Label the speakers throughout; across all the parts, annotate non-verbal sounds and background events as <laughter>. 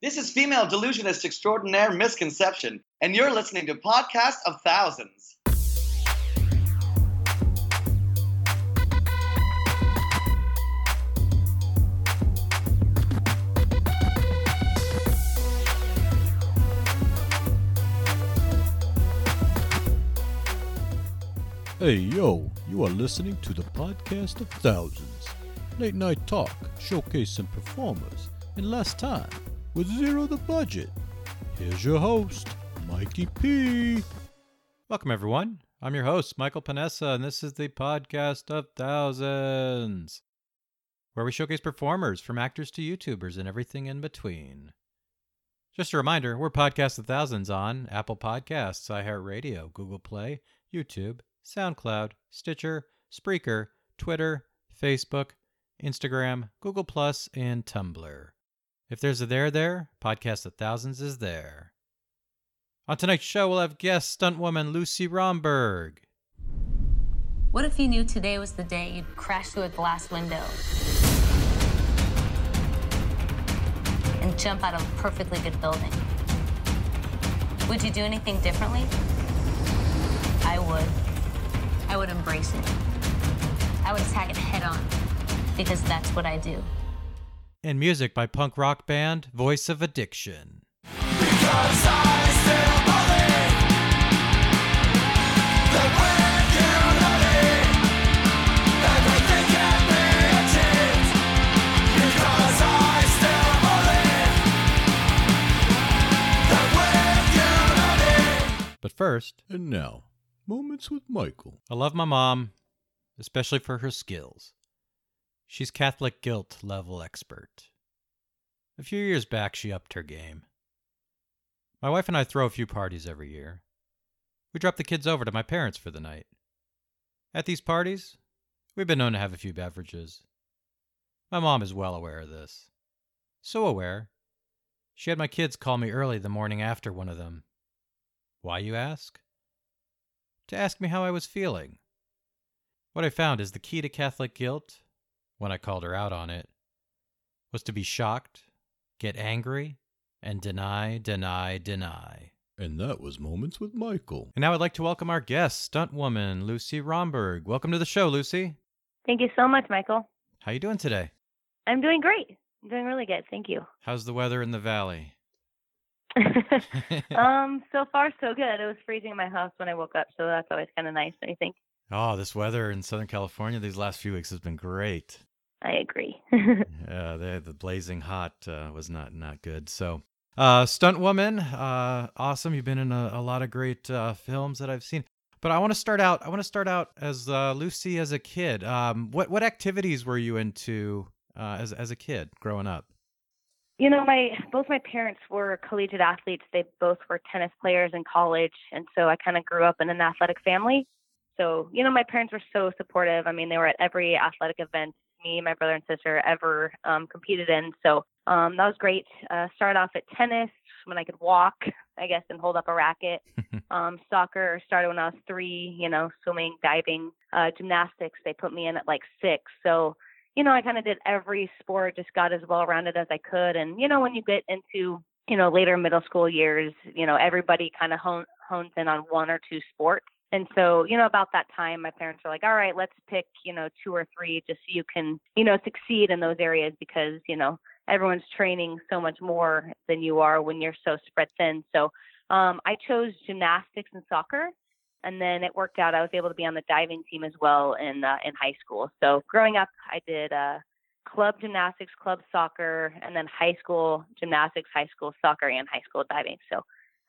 Speaker 1: This is female delusionist extraordinaire misconception, and you're listening to Podcast of Thousands.
Speaker 2: Hey yo, you are listening to the podcast of thousands. Late night talk, showcasing performers in less time with zero the budget. Here's your host, Mikey P.
Speaker 3: Welcome, everyone. I'm your host, Michael Panessa, and this is the podcast of thousands, where we showcase performers from actors to YouTubers and everything in between. Just a reminder, we're Podcast of Thousands on Apple Podcasts, iHeartRadio, Google Play, YouTube, SoundCloud, Stitcher, Spreaker, Twitter, Facebook, Instagram, Google and Tumblr. If there's a there there, Podcast of Thousands is there. On tonight's show, we'll have guest stuntwoman Luci Romberg.
Speaker 4: What if you knew today was the day you'd crash through a glass window and jump out of a perfectly good building? Would you do anything differently? I would. I would embrace it. I would attack it head on because that's what I do.
Speaker 3: And music by punk rock band Voice of Addiction. But first,
Speaker 2: And now, Moments with Michael.
Speaker 3: I love my mom, especially for her skills. She's Catholic guilt level expert. A few years back, she upped her game. My wife and I throw a few parties every year. We drop the kids over to my parents for the night. At these parties, we've been known to have a few beverages. My mom is well aware of this. So aware, she had my kids call me early the morning after one of them. Why, you ask? To ask me how I was feeling. What I found is the key to Catholic guilt, when I called her out on it, was to be shocked, get angry, and deny, deny, deny.
Speaker 2: And that was Moments with Michael.
Speaker 3: And now I'd like to welcome our guest, stunt woman Luci Romberg. Welcome to the show, Luci.
Speaker 5: Thank you so much, Michael.
Speaker 3: How are you doing today?
Speaker 5: I'm doing great. I'm doing really good. Thank you. <laughs>
Speaker 3: How's the weather in the valley? <laughs>
Speaker 5: um, so far so good. It was freezing in my house when I woke up, so that's always kind of nice. I think.
Speaker 3: Oh, this weather in Southern California these last few weeks has been great.
Speaker 5: I agree. <laughs>
Speaker 3: Yeah, the, the blazing hot uh, was not not good. So, uh, stunt woman, uh, awesome. You've been in a, a lot of great uh, films that I've seen. But I want to start out. I want to start out as uh, Luci as a kid. Um, what what activities were you into uh, as as a kid growing up?
Speaker 5: you know, my both my parents were collegiate athletes. They both were tennis players in college, and so I kind of grew up in an athletic family. So, you know, my parents were so supportive. I mean, they were at every athletic event me, my brother and sister ever um, competed in. So um, that was great. Uh, started off at tennis when I could walk, I guess, and hold up a racket. <laughs> um, soccer started when I was three. You know, swimming, diving, uh, gymnastics. They put me in at like six. So you know, I kind of did every sport, just got as well rounded as I could. And you know, when you get into you know later middle school years, you know, everybody kind of hone, hones in on one or two sports. And so, you know, about that time, my parents were like, all right, let's pick, you know, two or three just so you can, you know, succeed in those areas because, you know, everyone's training so much more than you are when you're so spread thin. So um, I chose gymnastics and soccer. And then it worked out. I was able to be on the diving team as well in uh, in high school. So growing up, I did uh, club gymnastics, club soccer, and then high school gymnastics, high school soccer, and high school diving. So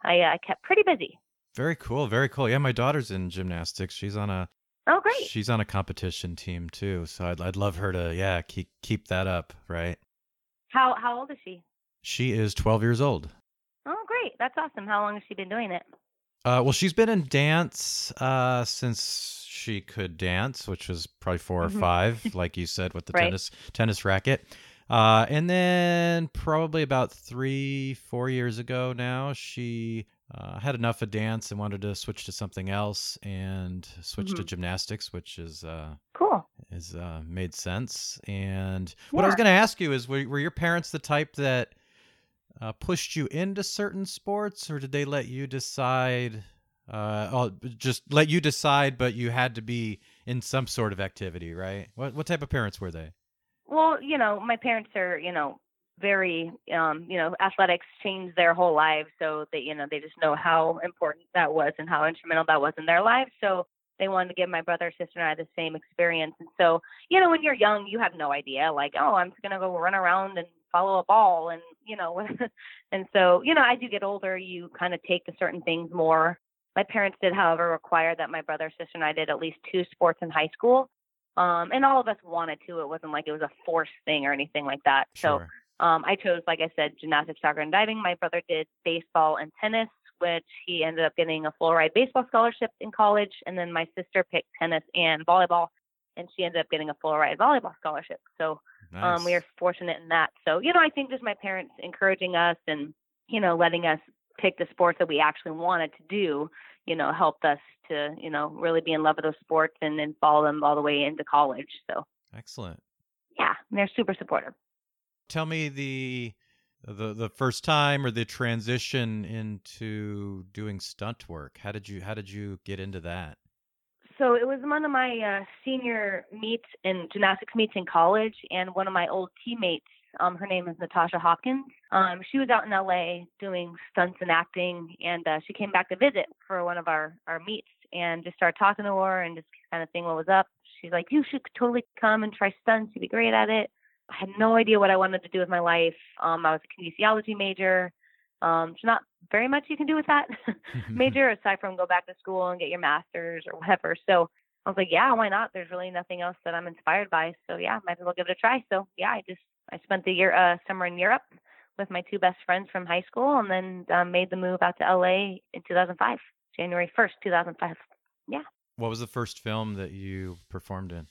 Speaker 5: I, uh, I kept pretty busy.
Speaker 3: Very cool, very cool. Yeah, my daughter's in gymnastics. She's on a
Speaker 5: Oh, great.
Speaker 3: she's on a competition team too. So I'd I'd love her to yeah keep keep that up. Right.
Speaker 5: How how old is she?
Speaker 3: She is 12 years old.
Speaker 5: Oh, great. That's awesome. How long has she been doing it?
Speaker 3: Uh, well, she's been in dance uh, since she could dance, which was probably 4
Speaker 5: Mhm.
Speaker 3: or five, <laughs> like you said, with the
Speaker 5: Right.
Speaker 3: tennis tennis racket. Uh, and then probably about three, four years ago now, she uh, I had enough of dance and wanted to switch to something else and switch to
Speaker 5: Mhm.
Speaker 3: gymnastics, which is uh,
Speaker 5: Cool.
Speaker 3: is uh, made sense. And what I was going to ask you is, were, were your parents the type that uh, pushed you into certain sports, or did they let you decide? Uh, oh, just let you decide, but you had to be in some sort of activity, right? What what type of parents were they?
Speaker 5: Well, you know, my parents are, you know, very, um, you know, athletics changed their whole lives, so they, you know, they just know how important that was and how instrumental that was in their lives. So they wanted to give my brother, sister, and I the same experience. And so, you know, when you're young, you have no idea, like, oh, I'm just gonna go run around and follow a ball, and you know, <laughs> and so, you know, as you get older, you kind of take to certain things more. My parents did, however, require that my brother, sister, and I did at least two sports in high school. Um, and all of us wanted to. It wasn't like it was a forced thing or anything like that.
Speaker 3: Sure.
Speaker 5: So um, I chose, like I said, gymnastics, soccer, and diving. My brother did baseball and tennis, which he ended up getting a full ride baseball scholarship in college. And then my sister picked tennis and volleyball, and she ended up getting a full ride volleyball scholarship. So
Speaker 3: nice.
Speaker 5: um, we are fortunate in that. So, you know, I think just my parents encouraging us and, you know, letting us pick the sports that we actually wanted to do, you know, helped us to, you know, really be in love with those sports and then follow them all the way into college. So,
Speaker 3: Excellent.
Speaker 5: yeah, they're super supportive.
Speaker 3: Tell me the the the first time or the transition into doing stunt work. How did you how did you get into that?
Speaker 5: So it was one of my uh, senior meets in gymnastics meets in college, and one of my old teammates, um, her name is Natasha Hopkins. Um, she was out in LA doing stunts and acting, and uh, she came back to visit for one of our our meets, and just started talking to her and just kind of seeing what was up. She's like, "You should totally come and try stunts. You'd be great at it." I had no idea what I wanted to do with my life. Um, I was a kinesiology major. Um, there's not very much you can do with that <laughs> <laughs> major aside from go back to school and get your master's or whatever. So I was like, yeah, why not? There's really nothing else that I'm inspired by. So yeah, might as well give it a try. So yeah, I just I spent the year uh, summer in Europe with my two best friends from high school, and then um, made the move out to LA in 2005, January 1st, 2005. Yeah.
Speaker 3: What was the first film that you performed in?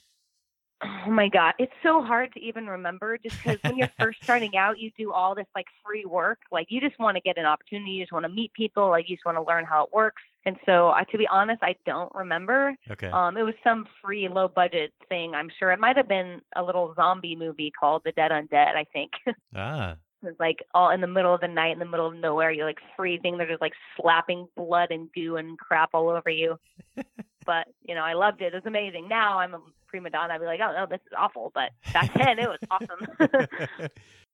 Speaker 5: Oh my god, it's so hard to even remember just because when you're <laughs> first starting out, you do all this like free work. Like you just want to get an opportunity, you just want to meet people, like you just want to learn how it works. And so, I, to be honest, I don't remember.
Speaker 3: Okay.
Speaker 5: Um, it was some free, low budget thing. I'm sure it might have been a little zombie movie called The Dead Undead. I think. <laughs>
Speaker 3: ah.
Speaker 5: It was like all in the middle of the night, in the middle of nowhere. You're like freezing. They're just like slapping blood and goo and crap all over you. <laughs> but you know, I loved it. It was amazing. Now I'm a prima donna. I'd be like, oh no, this is awful. But back then it was awesome. <laughs>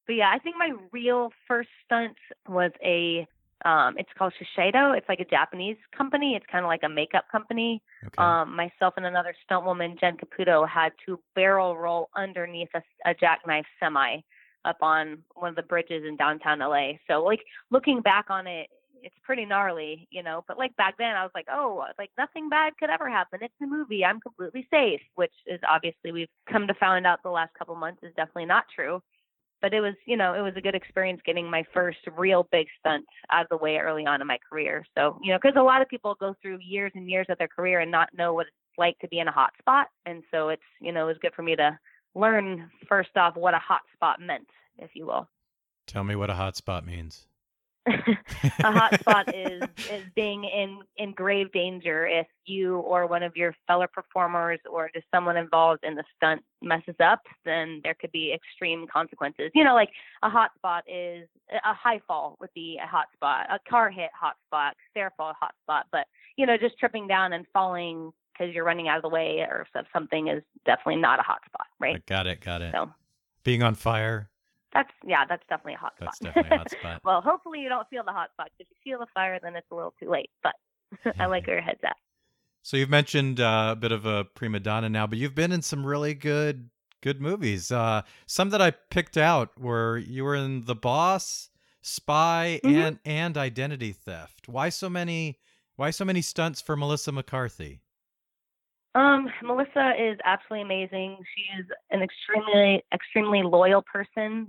Speaker 5: but yeah, I think my real first stunt was a. Um, it's called Shiseido. It's like a Japanese company. It's kind of like a makeup company.
Speaker 3: okay.
Speaker 5: Um, myself and another stunt woman, Jen Caputo, had to barrel roll underneath a, a jackknife semi up on one of the bridges in downtown LA. So like looking back on it, it's pretty gnarly, you know. But like back then, I was like, oh, uh, like nothing bad could ever happen. It's a movie. I'm completely safe, which is obviously we've come to find out the last couple months is definitely not true. But it was, you know, it was a good experience getting my first real big stunt out of the way early on in my career. So, you know, because a lot of people go through years and years of their career and not know what it's like to be in a hot spot. And so it's, you know, it was good for me to learn first off what a hot spot meant, if you will.
Speaker 3: Tell me what a hot spot means. <laughs>
Speaker 5: a hot spot is is being in in grave danger if you or one of your fellow performers or just someone involved in the stunt messes up then there could be extreme consequences you know like a hot spot is a high fall would be a hot spot a car hit hot spot stair fall hot spot but you know just tripping down and falling because you're running out of the way or something is definitely not a hot spot right
Speaker 3: Got it. Got it.
Speaker 5: so
Speaker 3: Being on fire.
Speaker 5: That's yeah that's definitely a hot spot
Speaker 3: That's definitely a hot <laughs> spot.
Speaker 5: well, hopefully you don't feel the hot spot. If you feel the fire, then it's a little too late. But <laughs> I like where your head's at.
Speaker 3: So you've mentioned uh, a bit of a prima donna now, but you've been in some really good good movies. Uh, some that I picked out were you were in The Boss, Spy,
Speaker 5: Mhm.
Speaker 3: and and Identity Theft. Why so many? Why so many stunts for Melissa McCarthy?
Speaker 5: Um, Melissa is absolutely amazing. She is an extremely, extremely loyal person.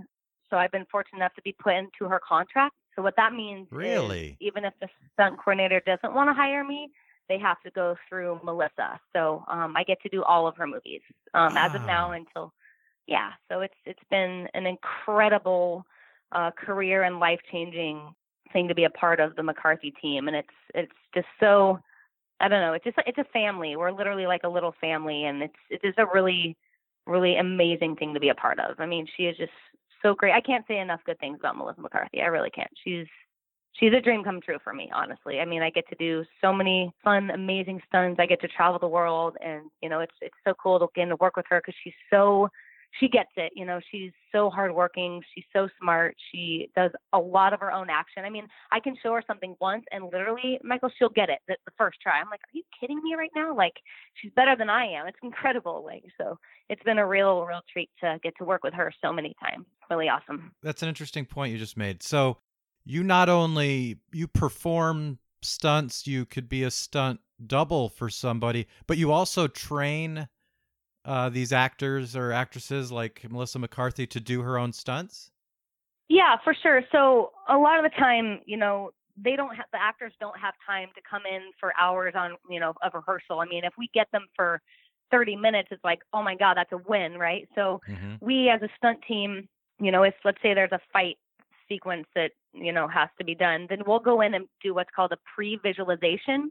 Speaker 5: So I've been fortunate enough to be put into her contract. So what that means is
Speaker 3: Really?
Speaker 5: even if the stunt coordinator doesn't want to hire me, they have to go through Melissa. So um, I get to do all of her movies um, as of now until, yeah. So it's it's been an incredible uh, career and life changing thing to be a part of the McCarthy team, and it's it's just so I don't know. It's just it's a family. We're literally like a little family, and it's it is a really really amazing thing to be a part of. I mean, she is just so great. I can't say enough good things about Melissa McCarthy. I really can't. She's she's a dream come true for me, honestly. I mean, I get to do so many fun, amazing stunts. I get to travel the world, and you know, it's it's so cool to get to work with her because she's so she gets it. You know, she's so hardworking. She's so smart. She does a lot of her own action. I mean, I can show her something once, and literally, Michael, she'll get it the, the first try. I'm like, are you kidding me right now? Like, she's better than I am. It's <laughs> incredible. Like, so it's been a real, real treat to get to work with her so many times. Really awesome.
Speaker 3: That's an interesting point you just made. So you not only you perform stunts, you could be a stunt double for somebody, but you also train uh, these actors or actresses like Melissa McCarthy to do her own stunts?
Speaker 5: Yeah, for sure. So a lot of the time, you know, they don't have the actors don't have time to come in for hours on, you know, of rehearsal. I mean, if we get them for 30 minutes, it's like, oh my God, that's a win, right? So mm-hmm. we as a stunt team, you know, if let's say there's a fight sequence that, you know, has to be done, then we'll go in and do what's called a pre-visualization.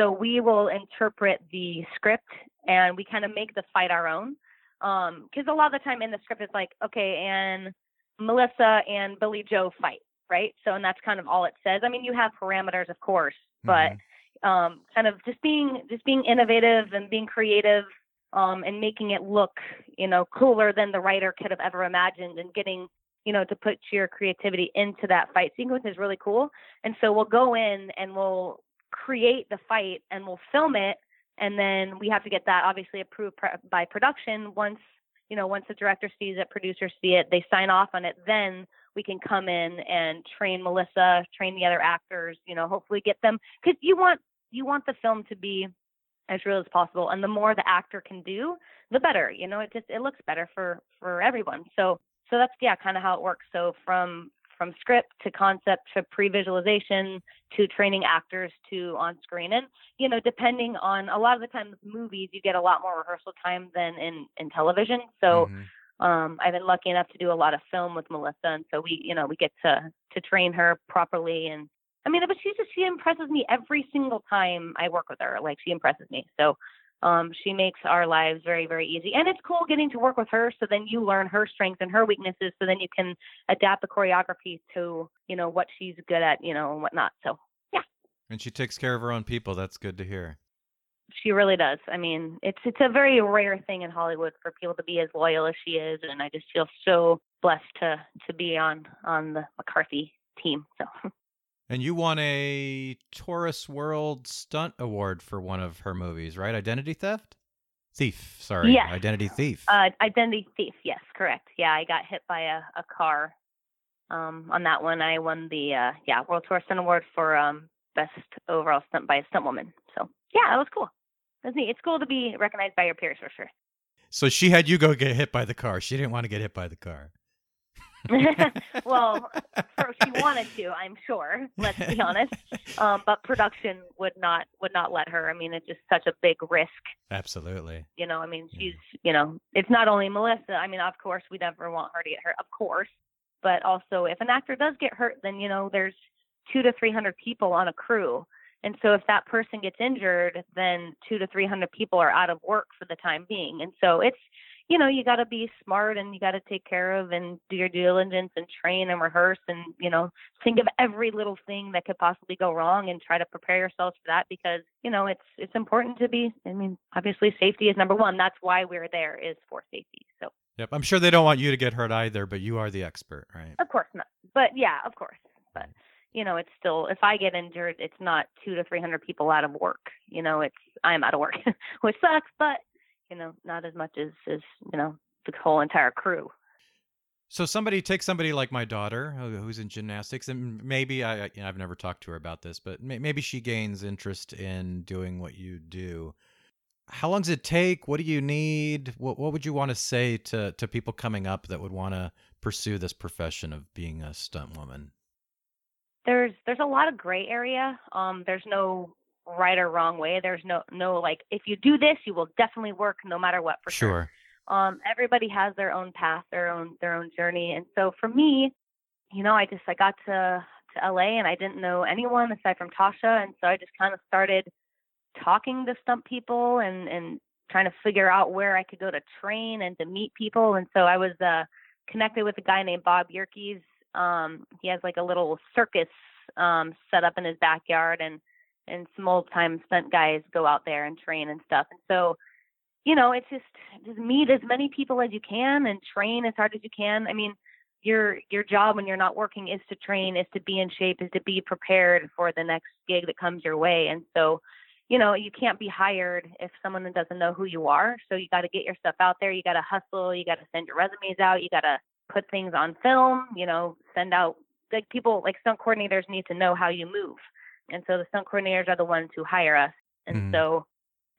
Speaker 5: So we will interpret the script and we kind of make the fight our own. Because um, a lot of the time in the script it's like, okay, and Melissa and Billy Joe fight, right? So and that's kind of all it says. I mean, you have parameters, of course, but mm-hmm. um, kind of just being just being innovative and being creative um, and making it look, you know, cooler than the writer could have ever imagined, and getting you know, to put your creativity into that fight sequence is really cool. And so we'll go in and we'll create the fight and we'll film it and then we have to get that obviously approved by production. Once you know once the director sees it producers see it they sign off on it then we can come in and train melissa train the other actors you know hopefully get them because you want you want the film to be as real as possible and the more the actor can do the better you know it just it looks better for for everyone. So so that's yeah kind of how it works. So from from script to concept to pre-visualization to training actors to on screen and you know depending on a lot of the times movies you get a lot more rehearsal time than in in television. So mm-hmm. um i've been lucky enough to do a lot of film with melissa and so we you know we get to to train her properly. And i mean but she just she impresses me every single time i work with her. Like she impresses me. So um, she makes our lives very, very easy. And it's cool getting to work with her so then you learn her strengths and her weaknesses so then you can adapt the choreography to, you know, what she's good at, you know, and whatnot. So, yeah.
Speaker 3: And she takes care of her own people. That's good to hear.
Speaker 5: She really does. I mean, it's it's a very rare thing in Hollywood for people to be as loyal as she is, and I just feel so blessed to to be on on the McCarthy team. So <laughs>
Speaker 3: And you won a Taurus World Stunt Award for one of her movies, right? Identity Theft? Thief, sorry.
Speaker 5: Yes.
Speaker 3: Identity Thief.
Speaker 5: Uh, Identity Thief, yes, correct. Yeah, I got hit by a, a car. Um, on that one, I won the uh, yeah World Tour Stunt Award for um, best overall stunt by a stunt woman. So yeah, that was cool. That's neat. It's cool to be recognized by your peers for sure.
Speaker 3: So she had you go get hit by the car. She didn't want to get hit by the car. <laughs>
Speaker 5: well, she wanted to, I'm sure. Let's be honest. <laughs> Um, but production would not would not let her. I mean, it's just such a big risk.
Speaker 3: Absolutely.
Speaker 5: You know, I mean, she's you know, it's not only Melissa. I mean, of course, we never want her to get hurt, of course. But also, if an actor does get hurt, then you know, there's two to three hundred people on a crew. And so if that person gets injured, then two to 300 people are out of work for the time being. And so it's, you know, you got to be smart and you got to take care of and do your due diligence and train and rehearse and, you know, think of every little thing that could possibly go wrong and try to prepare yourselves for that because, you know, it's it's important to be I mean, obviously safety is number 1. That's why we're there is for safety. So
Speaker 3: Yep, I'm sure they don't want you to get hurt either, but you are the expert, right?
Speaker 5: Of course not. But yeah, of course. But you know, it's still if I get injured, it's not 2 to 300 people out of work. You know, it's I'm out of work, <laughs> which sucks, but you know, not as much as as you know the whole entire crew.
Speaker 3: So somebody take somebody like my daughter who's in gymnastics, and maybe I, you know, I've never talked to her about this, but maybe she gains interest in doing what you do. How long does it take? What do you need? What What would you want to say to to people coming up that would want to pursue this profession of being a stunt woman?
Speaker 5: There's there's a lot of gray area. Um, there's no right or wrong way. There's no no like if you do this, you will definitely work no matter what for
Speaker 3: sure.
Speaker 5: sure. Um, everybody has their own path, their own their own journey, and so for me, you know, I just I got to to LA and I didn't know anyone aside from Tasha, and so I just kind of started talking to stunt people and and trying to figure out where I could go to train and to meet people, and so I was uh connected with a guy named Bob Yerkes. Um, he has like a little circus um, set up in his backyard, and and some old time stunt guys go out there and train and stuff. And so, you know, it's just just meet as many people as you can and train as hard as you can. I mean, your your job when you're not working is to train, is to be in shape, is to be prepared for the next gig that comes your way. And so, you know, you can't be hired if someone doesn't know who you are. So you got to get your stuff out there. You got to hustle. You got to send your resumes out. You got to put things on film. You know, send out like people like stunt coordinators need to know how you move, and so the stunt coordinators are the ones who hire us. And
Speaker 3: Mhm.
Speaker 5: so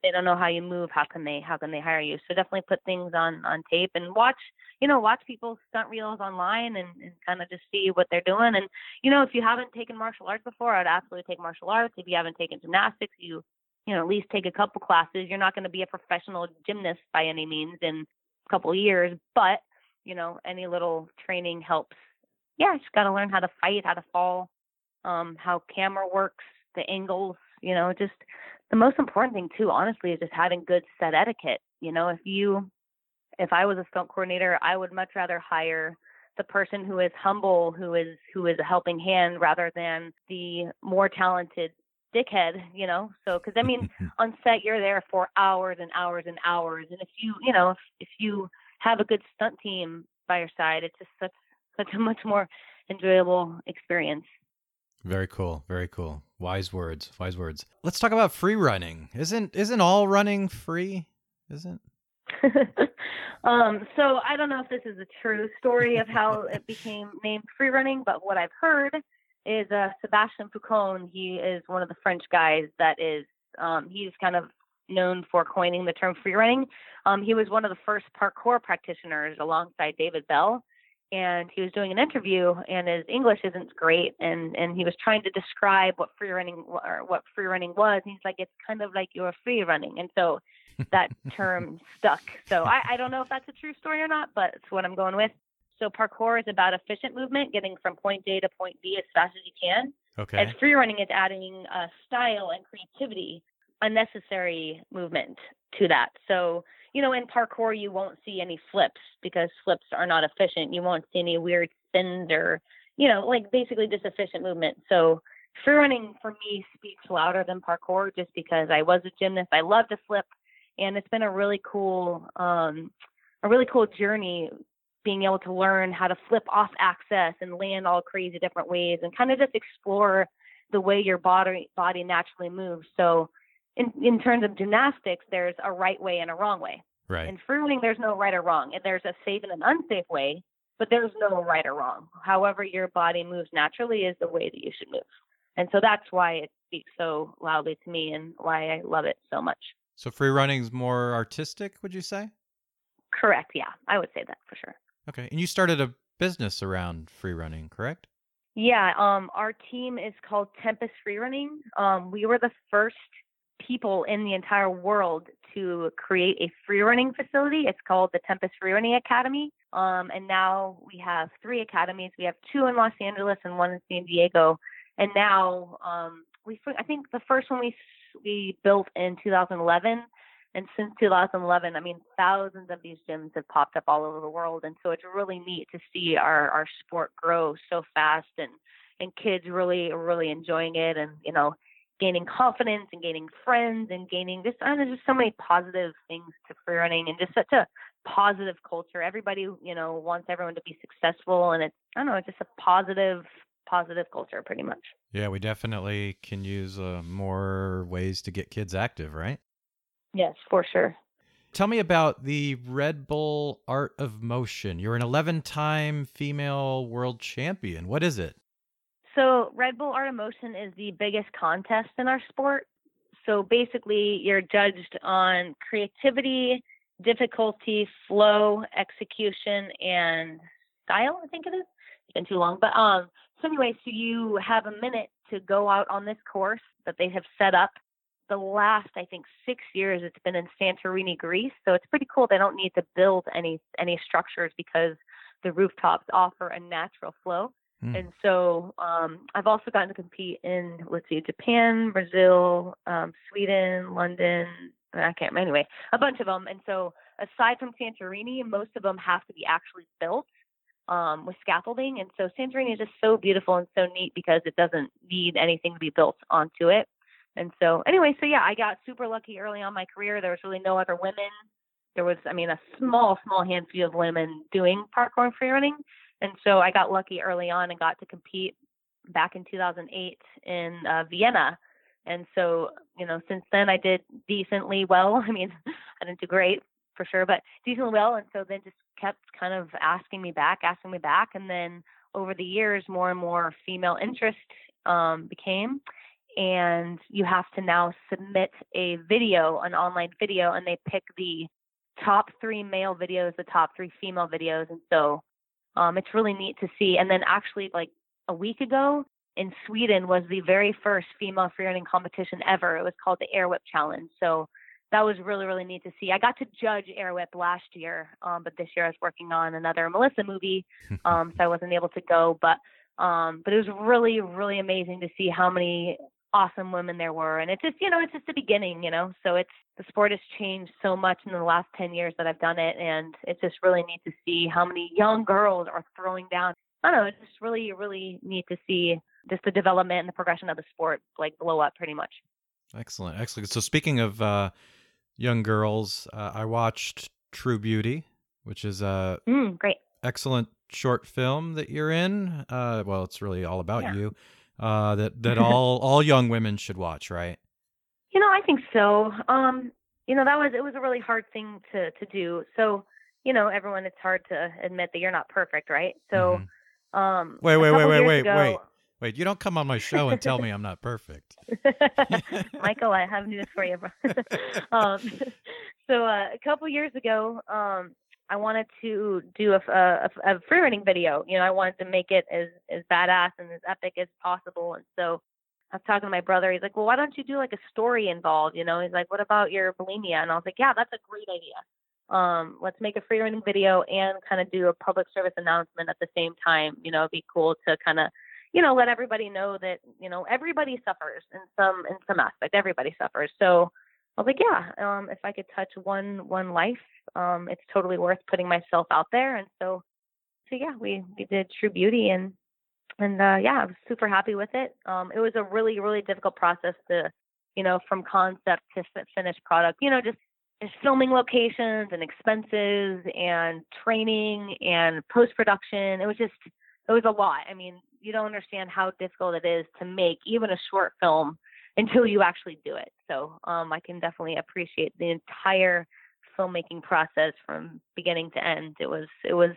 Speaker 5: they don't know how you move. How can they? How can they hire you? So definitely put things on on tape and watch. You know, watch people's stunt reels online and, and kind of just see what they're doing. And you know, if you haven't taken martial arts before, I'd absolutely take martial arts. If you haven't taken gymnastics, you you know at least take a couple classes. You're not going to be a professional gymnast by any means in a couple years, but you know, any little training helps. Yeah, just got to learn how to fight, how to fall, um, how camera works, the angles. You know, just the most important thing too, honestly, is just having good set etiquette. You know, if you, if I was a stunt coordinator, I would much rather hire the person who is humble, who is who is a helping hand, rather than the more talented dickhead. You know, so because I mean, <laughs> on set you're there for hours and hours and hours, and if you, you know, if, if you have a good stunt team by your side, it's just such such a much more enjoyable experience.
Speaker 3: Very cool. Very cool. Wise words. Wise words. Let's talk about free running. Isn't isn't all running free? Isn't? <laughs>
Speaker 5: um, so I don't know if this is a true story of how it became named free running, but what I've heard is uh, Sebastian Foucan. He is one of the French guys that is um, he's kind of known for coining the term free running. Um, he was one of the first parkour practitioners alongside David Belle. And he was doing an interview, and his English isn't great, and and he was trying to describe what free running or what free running was. And he's like, it's kind of like you're free running, and so that term <laughs> stuck. So I, I don't know if that's a true story or not, but it's what I'm going with. So parkour is about efficient movement, getting from point A to point B as fast as you can.
Speaker 3: Okay.
Speaker 5: As free running is adding uh, style and creativity, unnecessary movement to that. So you know, in parkour, you won't see any flips because flips are not efficient. You won't see any weird spins or, you know, like basically just efficient movement. So free running for me speaks louder than parkour just because I was a gymnast. I love to flip, and it's been a really cool, um, a really cool journey being able to learn how to flip off access and land all crazy different ways and kind of just explore the way your body body naturally moves. So in, in terms of gymnastics, there's a right way and a wrong way.
Speaker 3: right.
Speaker 5: In free running, there's no right or wrong. And There's a safe and an unsafe way, but there's no right or wrong. However, your body moves naturally is the way that you should move. And so that's why it speaks so loudly to me and why I love it so much.
Speaker 3: so free running's more artistic, would you say?
Speaker 5: Correct. Yeah, I would say that for sure.
Speaker 3: Okay. And you started a business around free running, correct?
Speaker 5: Yeah, um, our team is called Tempest Free Running. Um, we were the first people in the entire world to create a free running facility. It's called the Tempest Free Running Academy. Um, and now we have three academies. We have two in Los Angeles and one in San Diego. And now um, we, I think the first one we we built in 2011. And since 2011, I mean, thousands of these gyms have popped up all over the world, and so it's really neat to see our our sport grow so fast, and and kids really really enjoying it, and you know, gaining confidence and gaining friends and gaining just I don't know, just so many positive things to free running, and just such a positive culture. Everybody you know wants everyone to be successful, and it's I don't know, it's just a positive positive culture, pretty much.
Speaker 3: Yeah, we definitely can use uh, more ways to get kids active, right?
Speaker 5: Yes, for sure.
Speaker 3: Tell me about the Red Bull Art of Motion. You're an 11 time female world champion. What is it?
Speaker 5: So, Red Bull Art of Motion is the biggest contest in our sport. So, basically, you're judged on creativity, difficulty, flow, execution, and style. I think it is. It's been too long, but um. So anyway, so you have a minute to go out on this course that they have set up. The last, I think, six years, it's been in Santorini, Greece. So it's pretty cool. They don't need to build any any structures because the rooftops offer a natural flow.
Speaker 3: Hmm.
Speaker 5: And so um, I've also gotten to compete in, let's see, Japan, Brazil, um, Sweden, London. I can't anyway, a bunch of them. And so aside from Santorini, most of them have to be actually built. um, with scaffolding. And so Santorini is just so beautiful and so neat because it doesn't need anything to be built onto it. And so, anyway, so yeah, I got super lucky early on my career. There was really no other women. There was, I mean, a small, small handful of women doing parkour and free running. And so I got lucky early on and got to compete back in 2008 in uh, Vienna. And so, you know, since then I did decently well. <laughs> I mean, I didn't do great for sure, but decently well. And so then just kept kind of asking me back, asking me back. And then over the years, more and more female interest um, became. And you have to now submit a video, an online video, and they pick the top three male videos, the top three female videos. And so um, it's really neat to see. And then actually, like a week ago in Sweden was the very first female freerunning competition ever. It was called the Air Whip Challenge. So that was really really neat to see. I got to judge Air Whip last year, um, but this year I was working on another Melissa movie, <laughs> um, so I wasn't able to go. But um, but it was really really amazing to see how many awesome women there were, and it's just you know it's just the beginning, you know. So it's the sport has changed so much in the last ten years that I've done it, and it's just really neat to see how many young girls are throwing down. I don't know, it's just really really neat to see just the development and the progression of the sport like blow up pretty much.
Speaker 3: Excellent, excellent. So speaking of uh, young girls, uh, I watched Tru Beauty, which is a
Speaker 5: mm, great,
Speaker 3: excellent short film that you're in. Uh, well, it's really all about yeah. you. Uh, that that <laughs> all all young women should watch, right?
Speaker 5: You know, I think so. Um, you know, that was it was a really hard thing to to do. So, you know, everyone, it's hard to admit that you're not perfect, right? So, mm-hmm. um,
Speaker 3: wait, wait, wait, wait, wait, ago, wait. Wait, you don't come on my show and tell me I'm not perfect. <laughs>
Speaker 5: Michael, I have news for you. <laughs> um, so uh, a couple years ago, um, I wanted to do a, a, a free running video. You know, I wanted to make it as as badass and as epic as possible. And so I was talking to my brother. He's like, "Well, why don't you do like a story involved?" You know, he's like, "What about your bulimia?" And I was like, "Yeah, that's a great idea. Um, let's make a free running video and kind of do a public service announcement at the same time. You know, it'd be cool to kind of you know, let everybody know that, you know, everybody suffers in some in some aspect. Everybody suffers. So I was like, yeah, um, if I could touch one one life, um, it's totally worth putting myself out there. And so, so yeah, we we did Tru Beauty, and and uh, yeah, I was super happy with it. Um, it was a really really difficult process to, you know, from concept to finished product. You know, just just filming locations and expenses and training and post production. It was just it was a lot. I mean, you don't understand how difficult it is to make even a short film until you actually do it. So um, I can definitely appreciate the entire filmmaking process from beginning to end. It was it was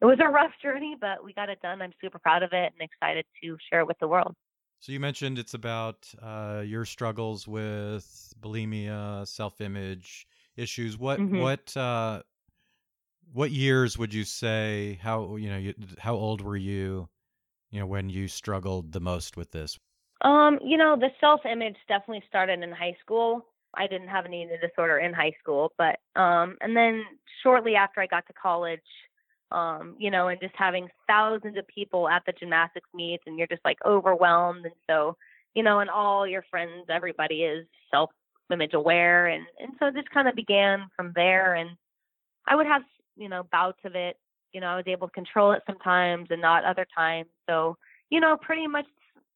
Speaker 5: it was a rough journey, but we got it done. I'm super proud of it and excited to share it with the world.
Speaker 3: So you mentioned it's about uh, your struggles with bulimia, self-image issues. What mm-hmm. what uh, what years would you say? How you know? You, how old were you? You know, when you struggled the most with this.
Speaker 5: Um, you know, the self-image definitely started in high school. I didn't have an eating disorder in high school, but um, and then shortly after I got to college, um, you know, and just having thousands of people at the gymnastics meets, and you're just like overwhelmed, and so, you know, and all your friends, everybody is self-image aware, and and so this kind of began from there, and I would have you know, bouts of it. You know, I was able to control it sometimes and not other times. So, you know, pretty much,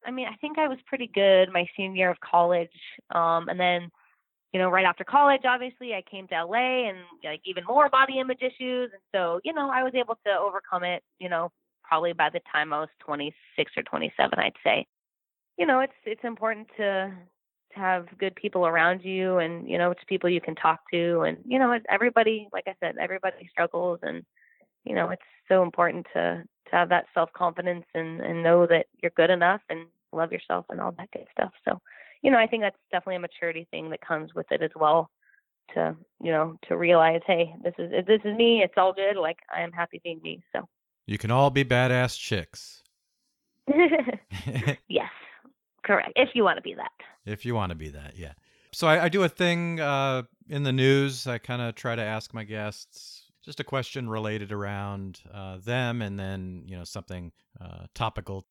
Speaker 5: I mean, I think I was pretty good my senior year of college. Um, and then, you know, right after college, obviously, I came to LA and like even more body image issues. And so, you know, I was able to overcome it, you know, probably by the time I was 26 or 27, I'd say. You know, it's it's important to to have good people around you and you know it's people you can talk to and you know everybody like i said everybody struggles and you know it's so important to to have that self confidence and and know that you're good enough and love yourself and all that good stuff so you know i think that's definitely a maturity thing that comes with it as well to you know to realize hey this is this is me it's all good like i am happy being me so
Speaker 3: you can all be badass chicks <laughs> <laughs>
Speaker 5: yes Correct. If you want to be that.
Speaker 3: If you want to be that, yeah. So I, I do a thing uh, in the news. I kind of try to ask my guests just a question related around uh, them, and then you know something uh, topical.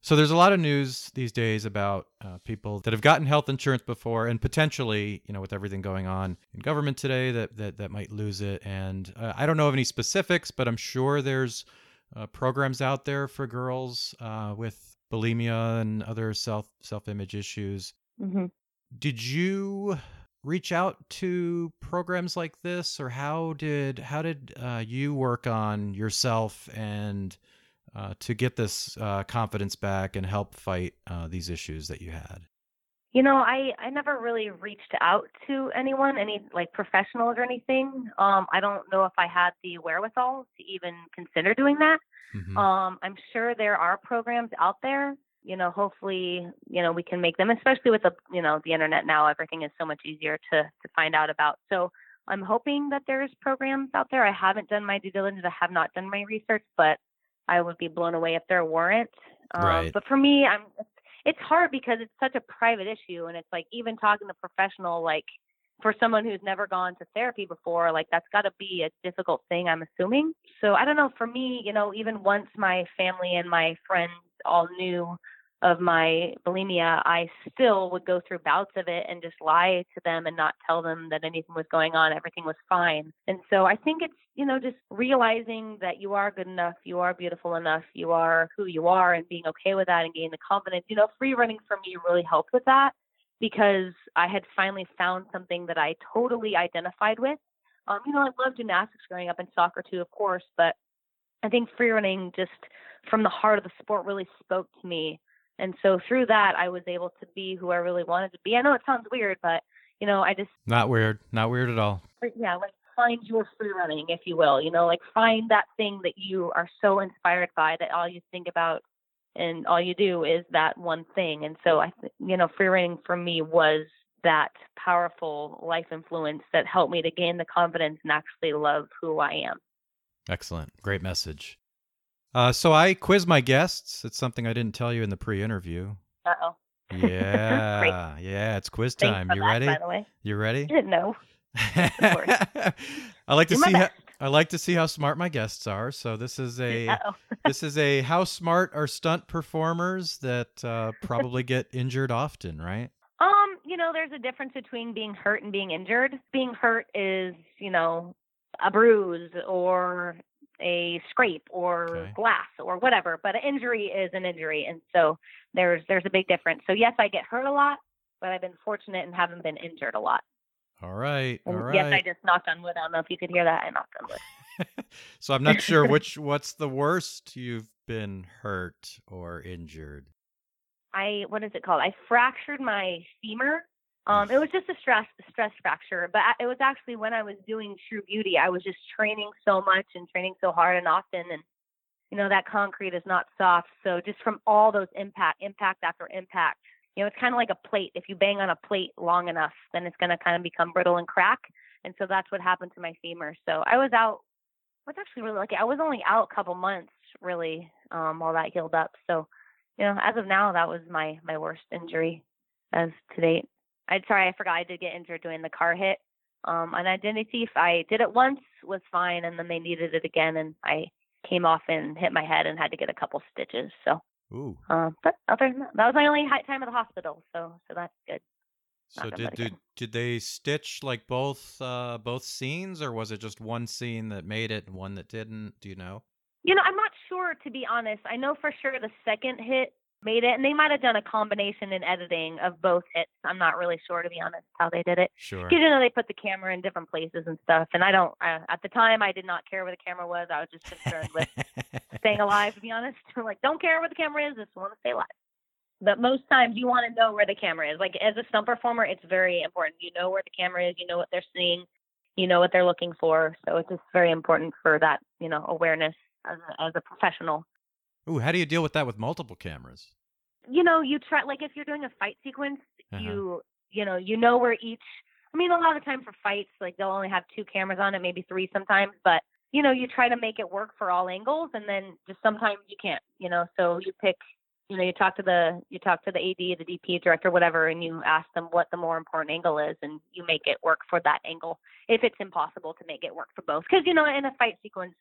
Speaker 3: So there's a lot of news these days about uh, people that have gotten health insurance before, and potentially, you know, with everything going on in government today, that that that might lose it. And uh, I don't know of any specifics, but I'm sure there's uh, programs out there for girls uh, with bulimia and other self self image issues.
Speaker 5: hmm
Speaker 3: Did you reach out to programs like this, or how did how did uh, you work on yourself and uh, to get this uh, confidence back and help fight uh, these issues that you had?
Speaker 5: You know, I I never really reached out to anyone, any like professionals or anything. Um, I don't know if I had the wherewithal to even consider doing that.
Speaker 3: Mhm.
Speaker 5: Um, I'm sure there are programs out there. You know, hopefully, you know, we can make them, especially with the, you know, the internet now. Everything is so much easier to to find out about. So I'm hoping that there's programs out there. I haven't done my due diligence. I have not done my research, but I would be blown away if there weren't. Um,
Speaker 3: Right.
Speaker 5: But for me, I'm. It's hard because it's such a private issue, and it's like even talking to professional, like for someone who's never gone to therapy before, like that's got to be a difficult thing, I'm assuming. So I don't know. For me, you know, even once my family and my friends all knew of my bulimia, I still would go through bouts of it and just lie to them and not tell them that anything was going on. Everything was fine. And so I think it's, you know, just realizing that you are good enough, you are beautiful enough, you are who you are, and being okay with that and gaining the confidence. You know, free running for me really helped with that because I had finally found something that I totally identified with. Um, you know, I loved gymnastics growing up and soccer too, of course, but I think free running just from the heart of the sport really spoke to me. And so through that, I was able to be who I really wanted to be. I know it sounds weird, but you know, I just
Speaker 3: Not weird. Not weird at all.
Speaker 5: yeah, like find your free running, if you will. You know, like find that thing that you are so inspired by that all you think about and all you do is that one thing. And so I, th- you know, free running for me was that powerful life influence that helped me to gain the confidence and actually love who I am.
Speaker 3: Excellent. Great message. Uh, so I quiz my guests. It's something I didn't tell you in the pre-interview.
Speaker 5: Uh oh.
Speaker 3: Yeah, yeah. It's quiz time. You
Speaker 5: that,
Speaker 3: ready?
Speaker 5: By the way,
Speaker 3: You ready? <laughs>
Speaker 5: no. course. <laughs>
Speaker 3: I like to
Speaker 5: Do
Speaker 3: see. How. I like to see how smart my guests are. So this is a <laughs> this is a how smart are stunt performers that uh, probably get injured often, right?
Speaker 5: Um, you know, there's a difference between being hurt and being injured. Being hurt is, you know, a bruise or a scrape or
Speaker 3: Okay.
Speaker 5: glass or whatever, but an injury is an injury, and so there's there's a big difference. So yes, I get hurt a lot, but I've been fortunate and haven't been injured a lot.
Speaker 3: All right, all right.
Speaker 5: yes, I just knocked on wood. I don't know if you could hear that. I knocked on wood. <laughs>
Speaker 3: so I'm not sure <laughs> which what's the worst you've been hurt or injured.
Speaker 5: I what is it called? I fractured my femur. Um, it was just a stress stress fracture, but it was actually when I was doing Tru Beauty. I was just training so much and training so hard and often, and you know that concrete is not soft. So just from all those impact, impact after impact, you know, it's kind of like a plate. If you bang on a plate long enough, then it's going to kind of become brittle and crack. And so that's what happened to my femur. So I was out. I was actually really lucky. I was only out a couple months, really, um, while that healed up. So you know, as of now, that was my my worst injury as to date. I sorry, I forgot I did get injured doing the car hit. Um, an identity thief. I did it once, was fine, and then they needed it again, and I came off and hit my head and had to get a couple stitches. So,
Speaker 3: Ooh.
Speaker 5: uh, but other than that, that was my only time at the hospital. So, so that's good.
Speaker 3: So did did, did they stitch like both uh both scenes or was it just one scene that made it and one that didn't? Do you know?
Speaker 5: You know, I'm not sure to be honest. I know for sure the second hit made it, and they might have done a combination in editing of both hits. I'm not really sure to be honest how they did it.
Speaker 3: Sure.
Speaker 5: Because you know they put the camera in different places and stuff, and I don't. I, at the time, I did not care where the camera was. I was just concerned with <laughs> staying alive. To be honest, <laughs> like don't care where the camera is. Just want to stay alive. But most times, you want to know where the camera is. Like as a stunt performer, it's very important. You know where the camera is. You know what they're seeing. You know what they're looking for. So it's just very important for that, you know, awareness as a, as a professional.
Speaker 3: Ooh, how do you deal with that with multiple cameras?
Speaker 5: you know, you try like if you're doing a fight sequence,
Speaker 3: Uh-huh.
Speaker 5: you you know, you know where each I mean a lot of the time for fights, like they'll only have two cameras on it, maybe three sometimes, but you know, you try to make it work for all angles and then just sometimes you can't, you know, so you pick you know, you talk to the you talk to the AD, the DP director, whatever, and you ask them what the more important angle is, and you make it work for that angle. If it's impossible to make it work for both, because you know, in a fight sequence,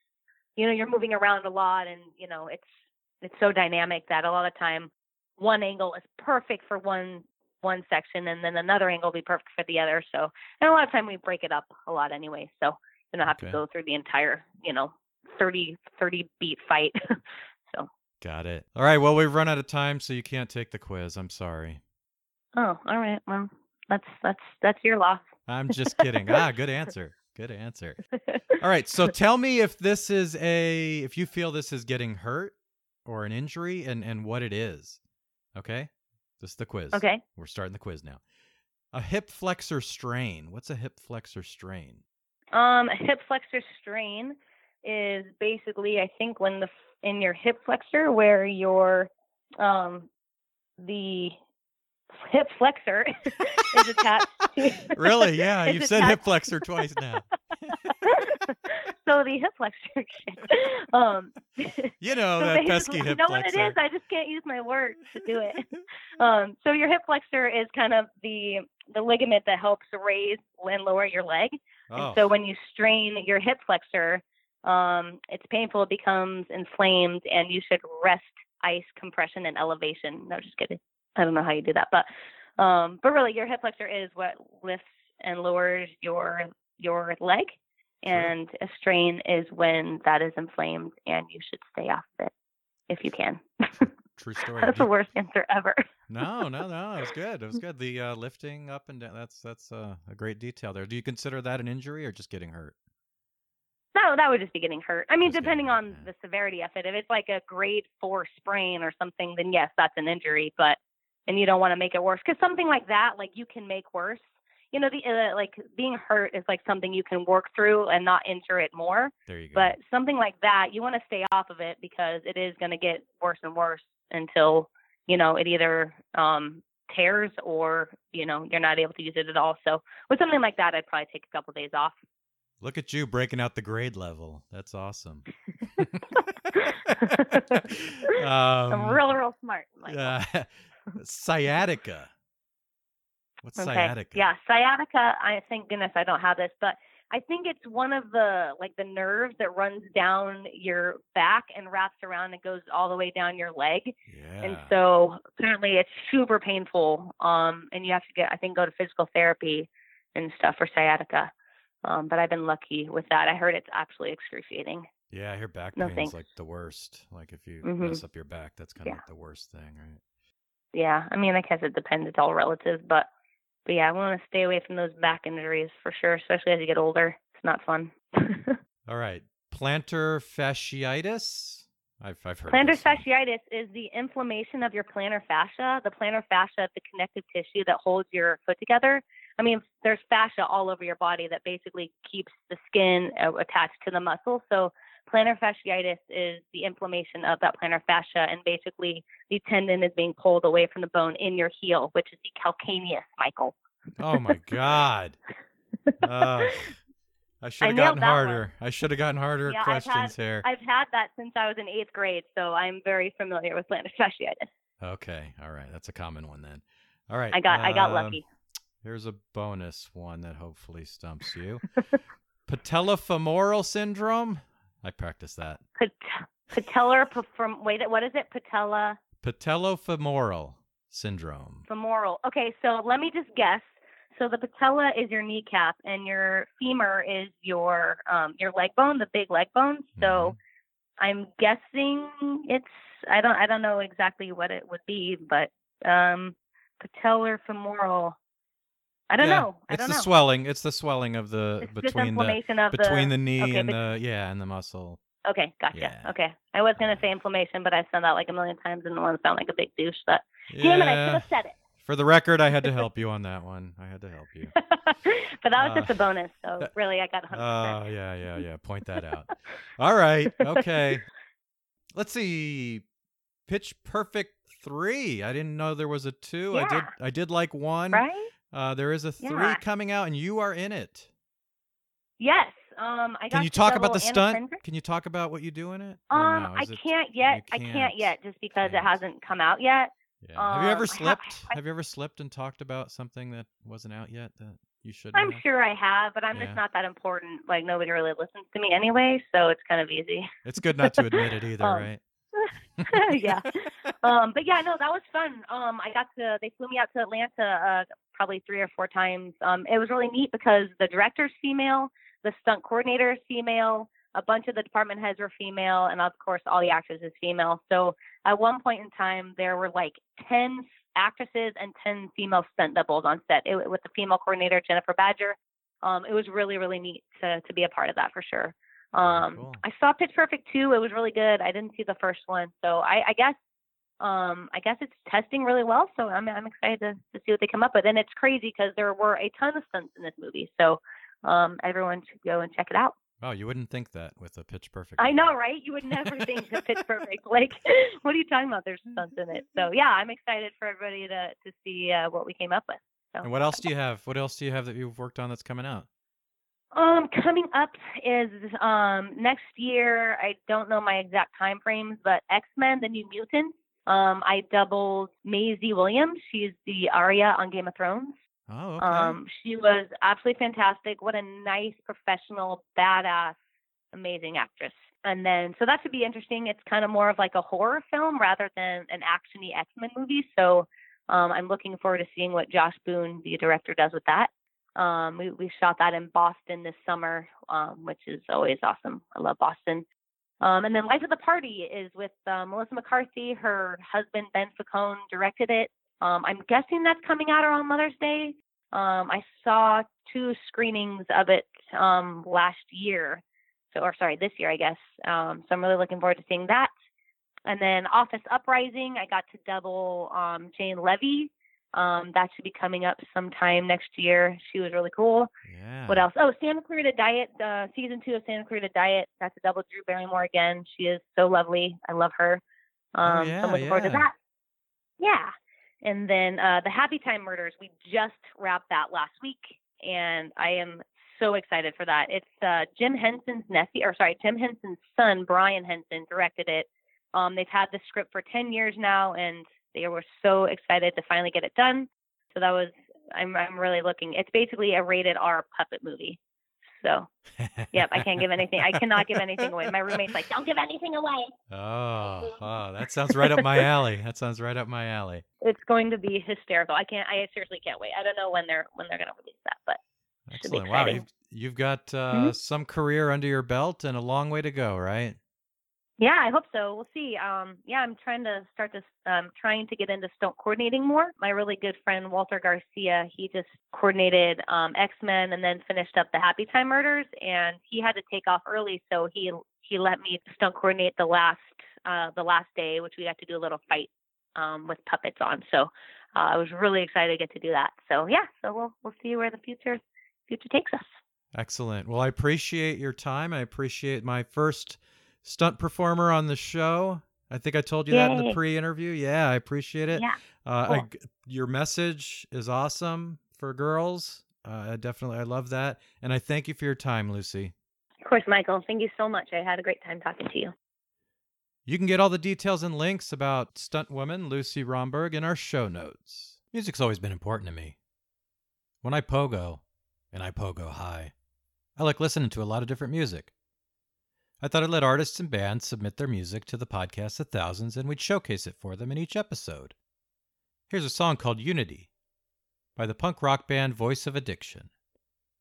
Speaker 5: you know, you're moving around a lot, and you know, it's it's so dynamic that a lot of time one angle is perfect for one one section and then another angle will be perfect for the other so and a lot of time we break it up a lot anyway so you don't have
Speaker 3: Okay.
Speaker 5: to go through the entire you know 30 30 beat fight. <laughs> so.
Speaker 3: Got it. All right. Well, we've run out of time, so you can't take the quiz. I'm sorry.
Speaker 5: Oh, all right. Well, that's that's that's your loss.
Speaker 3: I'm just kidding. ah, good answer. Good answer. <laughs> All right. So tell me if this is a if you feel this is getting hurt or an injury and and what it is. Okay? This is the quiz.
Speaker 5: Okay.
Speaker 3: We're starting the quiz now. A hip flexor strain. What's a hip flexor strain?
Speaker 5: Um, a hip flexor strain is basically, I think, when the in your hip flexor where your um the hip flexor <laughs> is attached to. <laughs>
Speaker 3: Really? Yeah, you've said hip flexor twice now. <laughs>
Speaker 5: so the hip flexor. um,
Speaker 3: You know
Speaker 5: so
Speaker 3: that pesky hip
Speaker 5: know what it
Speaker 3: flexor.
Speaker 5: is. I just can't use my words to do it. um, so your hip flexor is kind of the the ligament that helps raise and lower your leg.
Speaker 3: Oh,
Speaker 5: And so when you strain your hip flexor, um, it's painful, it becomes inflamed, and you should rest ice compression and elevation. No, just kidding. I don't know how you do that, but um, but really, your hip flexor is what lifts and lowers your your leg, and a strain is when that is inflamed, and you should stay off of it if you can.
Speaker 3: true <laughs> story.
Speaker 5: That's the worst answer ever.
Speaker 3: No, no, no. It was good. It was <laughs> good. The uh, lifting up and down. That's that's uh, a great detail there. Do you consider that an injury or just getting hurt?
Speaker 5: No, that would just be getting hurt. I mean,
Speaker 3: Just
Speaker 5: depending on the severity of it. If it's like a grade four sprain or something, then yes, that's an injury. But and you don't want to make it worse because something like that, like you can make worse. You know, the uh, like being hurt is like something you can work through and not injure it more.
Speaker 3: There you go.
Speaker 5: But something like that, you want to stay off of it because it is going to get worse and worse until you know it either um tears or you know you're not able to use it at all. So with something like that, I'd probably take a couple days off.
Speaker 3: Look at you breaking out the grade level. That's awesome. <laughs>
Speaker 5: I'm <laughs>
Speaker 3: um,
Speaker 5: real, real smart.
Speaker 3: Uh, <laughs> sciatica. What's
Speaker 5: Okay.
Speaker 3: sciatica?
Speaker 5: Yeah, sciatica. I thank goodness I don't have this, but I think it's one of the like the nerves that runs down your back and wraps around and goes all the way down your leg.
Speaker 3: Yeah.
Speaker 5: And so apparently it's super painful. Um, and you have to get I think go to physical therapy and stuff for sciatica. Um, but I've been lucky with that. I heard it's absolutely excruciating.
Speaker 3: yeah, I hear back
Speaker 5: No,
Speaker 3: pain's
Speaker 5: thanks.
Speaker 3: like the worst. Like if you
Speaker 5: Mhm.
Speaker 3: mess up your back, that's kind of
Speaker 5: Yeah.
Speaker 3: like the worst thing, right?
Speaker 5: Yeah, I mean I guess it depends. It's all relative, but but yeah, I want to stay away from those back injuries for sure, especially as you get older. It's not fun. <laughs>
Speaker 3: All right. Plantar fasciitis. I've I've heard.
Speaker 5: Plantar fasciitis is the inflammation of your plantar fascia. The plantar fascia is the connective tissue that holds your foot together. I mean, there's fascia all over your body that basically keeps the skin uh, attached to the muscle. So plantar fasciitis is the inflammation of that plantar fascia, and basically the tendon is being pulled away from the bone in your heel, which is the calcaneus, Michael.
Speaker 3: Oh my god. Ugh. I <laughs> should have gotten
Speaker 5: one.
Speaker 3: harder. I should have gotten harder
Speaker 5: Yeah, I've
Speaker 3: questions here.
Speaker 5: I've had that since I was in eighth grade, so I'm very familiar with plantar fasciitis.
Speaker 3: Okay. All right. That's a common one then. All right.
Speaker 5: I got I got
Speaker 3: um,
Speaker 5: lucky.
Speaker 3: Here's a bonus one that hopefully stumps you. <laughs> Patellofemoral syndrome. I practice that.
Speaker 5: Pat- patellar from wait what is it patella
Speaker 3: Patellofemoral syndrome.
Speaker 5: femoral okay so let me just guess so the patella is your kneecap and your femur is your um your leg bone the big leg bone so i'm guessing it's i don't i don't know exactly what it would be but um patellar femoral i don't
Speaker 3: Yeah,
Speaker 5: know i
Speaker 3: It's
Speaker 5: don't
Speaker 3: the
Speaker 5: know
Speaker 3: swelling. It's the swelling of the
Speaker 5: it's
Speaker 3: between the
Speaker 5: of
Speaker 3: between
Speaker 5: the,
Speaker 3: the knee
Speaker 5: okay,
Speaker 3: and
Speaker 5: bet-
Speaker 3: the yeah and the muscle.
Speaker 5: okay gotcha
Speaker 3: Yeah.
Speaker 5: okay i was going to say inflammation but i said that like a million times and want to sound like a big douche but damn it i should have said it
Speaker 3: For the record, I had to <laughs> help you on that one. I had to help you. <laughs>
Speaker 5: but that was
Speaker 3: Uh,
Speaker 5: just a bonus, so really I got 100%.
Speaker 3: Oh, yeah, yeah, yeah. Point that out. <laughs> All right. Okay. Let's see. Pitch Perfect 3. I didn't know there was a 2. Yeah. I did I did like 1.
Speaker 5: right?
Speaker 3: Uh there is a 3
Speaker 5: Yeah.
Speaker 3: coming out and you are in it.
Speaker 5: Yes. Um, I got
Speaker 3: Can you talk about the stunt? Can you talk about what you do in it?
Speaker 5: Um,
Speaker 3: no?
Speaker 5: I
Speaker 3: it-
Speaker 5: can't yet. I
Speaker 3: can't.
Speaker 5: can't yet, just because
Speaker 3: Can't.
Speaker 5: it hasn't come out yet.
Speaker 3: Yeah. have you ever
Speaker 5: um, I
Speaker 3: slipped?
Speaker 5: I-
Speaker 3: have you ever slipped and talked about something that wasn't out yet that you should
Speaker 5: I'm
Speaker 3: have?
Speaker 5: sure I have, but I'm
Speaker 3: Yeah.
Speaker 5: just not that important. Like nobody really listens to me anyway, so it's kind of easy.
Speaker 3: It's good not to admit it either, <laughs>
Speaker 5: Um,
Speaker 3: right? <laughs>
Speaker 5: yeah. Um, but yeah, no, that was fun. Um, I got to they flew me out to Atlanta uh, probably three or four times. Um, it was really neat because the director's female, the stunt coordinator is female. a bunch of the department heads were female, and of course, all the actresses female. So at one point in time, there were like 10 actresses and 10 female stunt doubles on set it, with the female coordinator, Jennifer Badger. Um, it was really, really neat to, to be a part of that for sure. Um,
Speaker 3: cool.
Speaker 5: I saw Pitch Perfect 2. It was really good. I didn't see the first one. So I, I guess um, I guess it's testing really well. So I'm, I'm excited to, to see what they come up with. And it's crazy because there were a ton of stunts in this movie. So um, everyone should go and check it out.
Speaker 3: Wow, you wouldn't think that with a pitch perfect.
Speaker 5: I know, right? You would never think of Pitch Perfect. Like, <laughs> what are you talking about? There's stunts in it. So yeah, I'm excited for everybody to to see uh, what we came up with. So.
Speaker 3: And what else do you have? What else do you have that you've worked on that's coming out?
Speaker 5: Um, coming up is um next year. I don't know my exact time frames, but X Men: The New Mutants. Um, I doubled Maisie Williams. She's the Arya on Game of Thrones.
Speaker 3: Oh, okay.
Speaker 5: Um, she was absolutely fantastic. What a nice, professional, badass, amazing actress. And then, so that should be interesting. It's kind of more of like a horror film rather than an actiony X Men movie. So um, I'm looking forward to seeing what Josh Boone, the director, does with that. Um, we, we shot that in Boston this summer, um, which is always awesome. I love Boston. Um, and then Life of the Party is with uh, Melissa McCarthy. Her husband Ben Falcone directed it. Um, I'm guessing that's coming out around Mother's Day. Um, I saw two screenings of it um, last year, so or sorry, this year I guess. So I'm really looking forward to seeing that. And then Office Uprising, I got to double Jane Levy. Um, that should be coming up sometime next year. She was really cool.
Speaker 3: yeah.
Speaker 5: What else? Oh, Santa Clarita Diet, uh, season two of Santa Clarita Diet. That's a double Drew Barrymore again. She is so lovely. I love her. Um, so
Speaker 3: yeah,
Speaker 5: I'm looking forward to that. Yeah. And then uh, the Happy Time Murders, we just wrapped that last week, and I am so excited for that. It's uh, Jim Henson's nephew, or sorry, Jim Henson's son, Brian Henson, directed it. Um, they've had the script for 10 years now, and they were so excited to finally get it done. So that was, I'm, I'm really looking. It's basically a rated R puppet movie. So, yep, I can't give anything. I cannot give anything away. My roommate's like, don't give anything away.
Speaker 3: Oh, oh, that sounds right up my alley. That sounds right up my alley.
Speaker 5: It's going to be hysterical. I can't. I seriously can't wait. I don't know when they're when they're going to release that, but
Speaker 3: Excellent. Wow, you've, you've got uh,
Speaker 5: Mhm.
Speaker 3: some career under your belt and a long way to go, right?
Speaker 5: Yeah, I hope so. We'll see. Um, yeah, I'm trying to start this. Um, trying to get into stunt coordinating more. My really good friend Walter Garcia, he just coordinated um, X Men and then finished up the Happy Time Murders, and he had to take off early, so he he let me stunt coordinate the last uh, the last day, which we got to do a little fight um, with puppets on. So uh, I was really excited to get to do that. So yeah, so we'll we'll see where the future future takes us.
Speaker 3: Excellent. Well, I appreciate your time. I appreciate my first stunt performer on the show. I think I told you that in the pre-interview. Yeah, I appreciate it.
Speaker 5: Yeah.
Speaker 3: Uh,
Speaker 5: cool.
Speaker 3: g your message is awesome for girls. Uh, I definitely, I love that, and I thank you for your time, Luci.
Speaker 5: Of course, Michael. Thank you so much. I had a great time talking to you.
Speaker 3: You can get all the details and links about stunt woman Luci Romberg in our show notes. Music's always been important to me. When I pogo, and I pogo high, I like listening to a lot of different music. I thought I'd let artists and bands submit their music to the podcast of thousands and we'd showcase it for them in each episode. Here's a song called Unity by the punk rock band Voice of Addiction,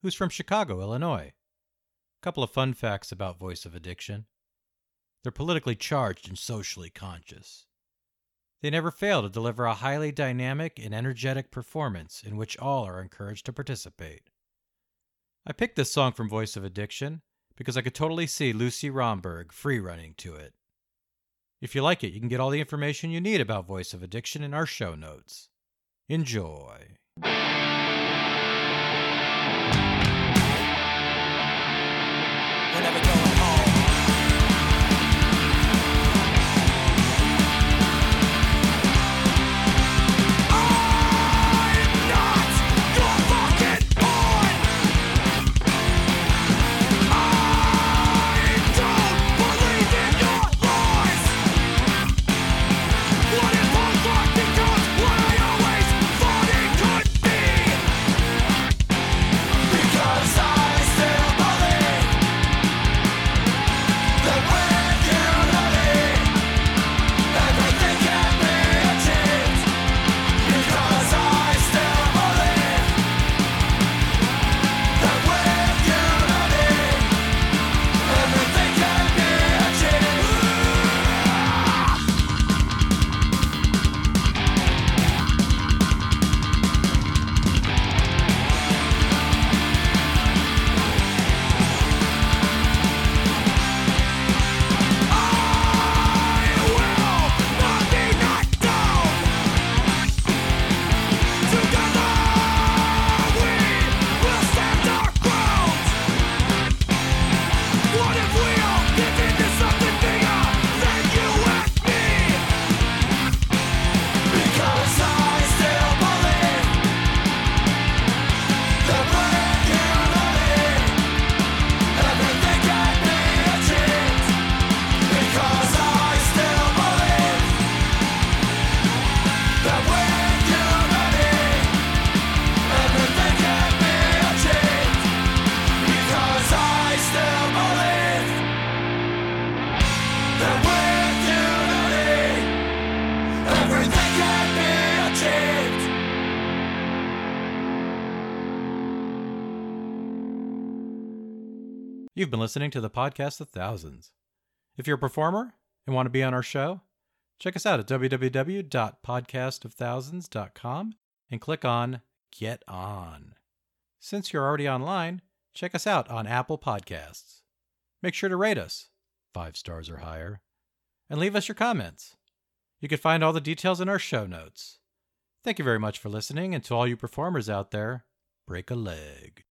Speaker 3: who's from Chicago, Illinois. A couple of fun facts about Voice of Addiction. They're politically charged and socially conscious. They never fail to deliver a highly dynamic and energetic performance in which all are encouraged to participate. I picked this song from Voice of Addiction because I could totally see Luci Romberg free running to it. If you like it, you can get all the information you need about Voice of Addiction in our show notes. Enjoy.
Speaker 6: We're never going
Speaker 3: You've been listening to the podcast of thousands. If you're a performer and want to be on our show, check us out at www.podcastofthousands.com and click on Get On. Since you're already online, check us out on Apple Podcasts. Make sure to rate us, five stars or higher, and leave us your comments. You can find all the details in our show notes. Thank you very much for listening, and to all you performers out there, break a leg.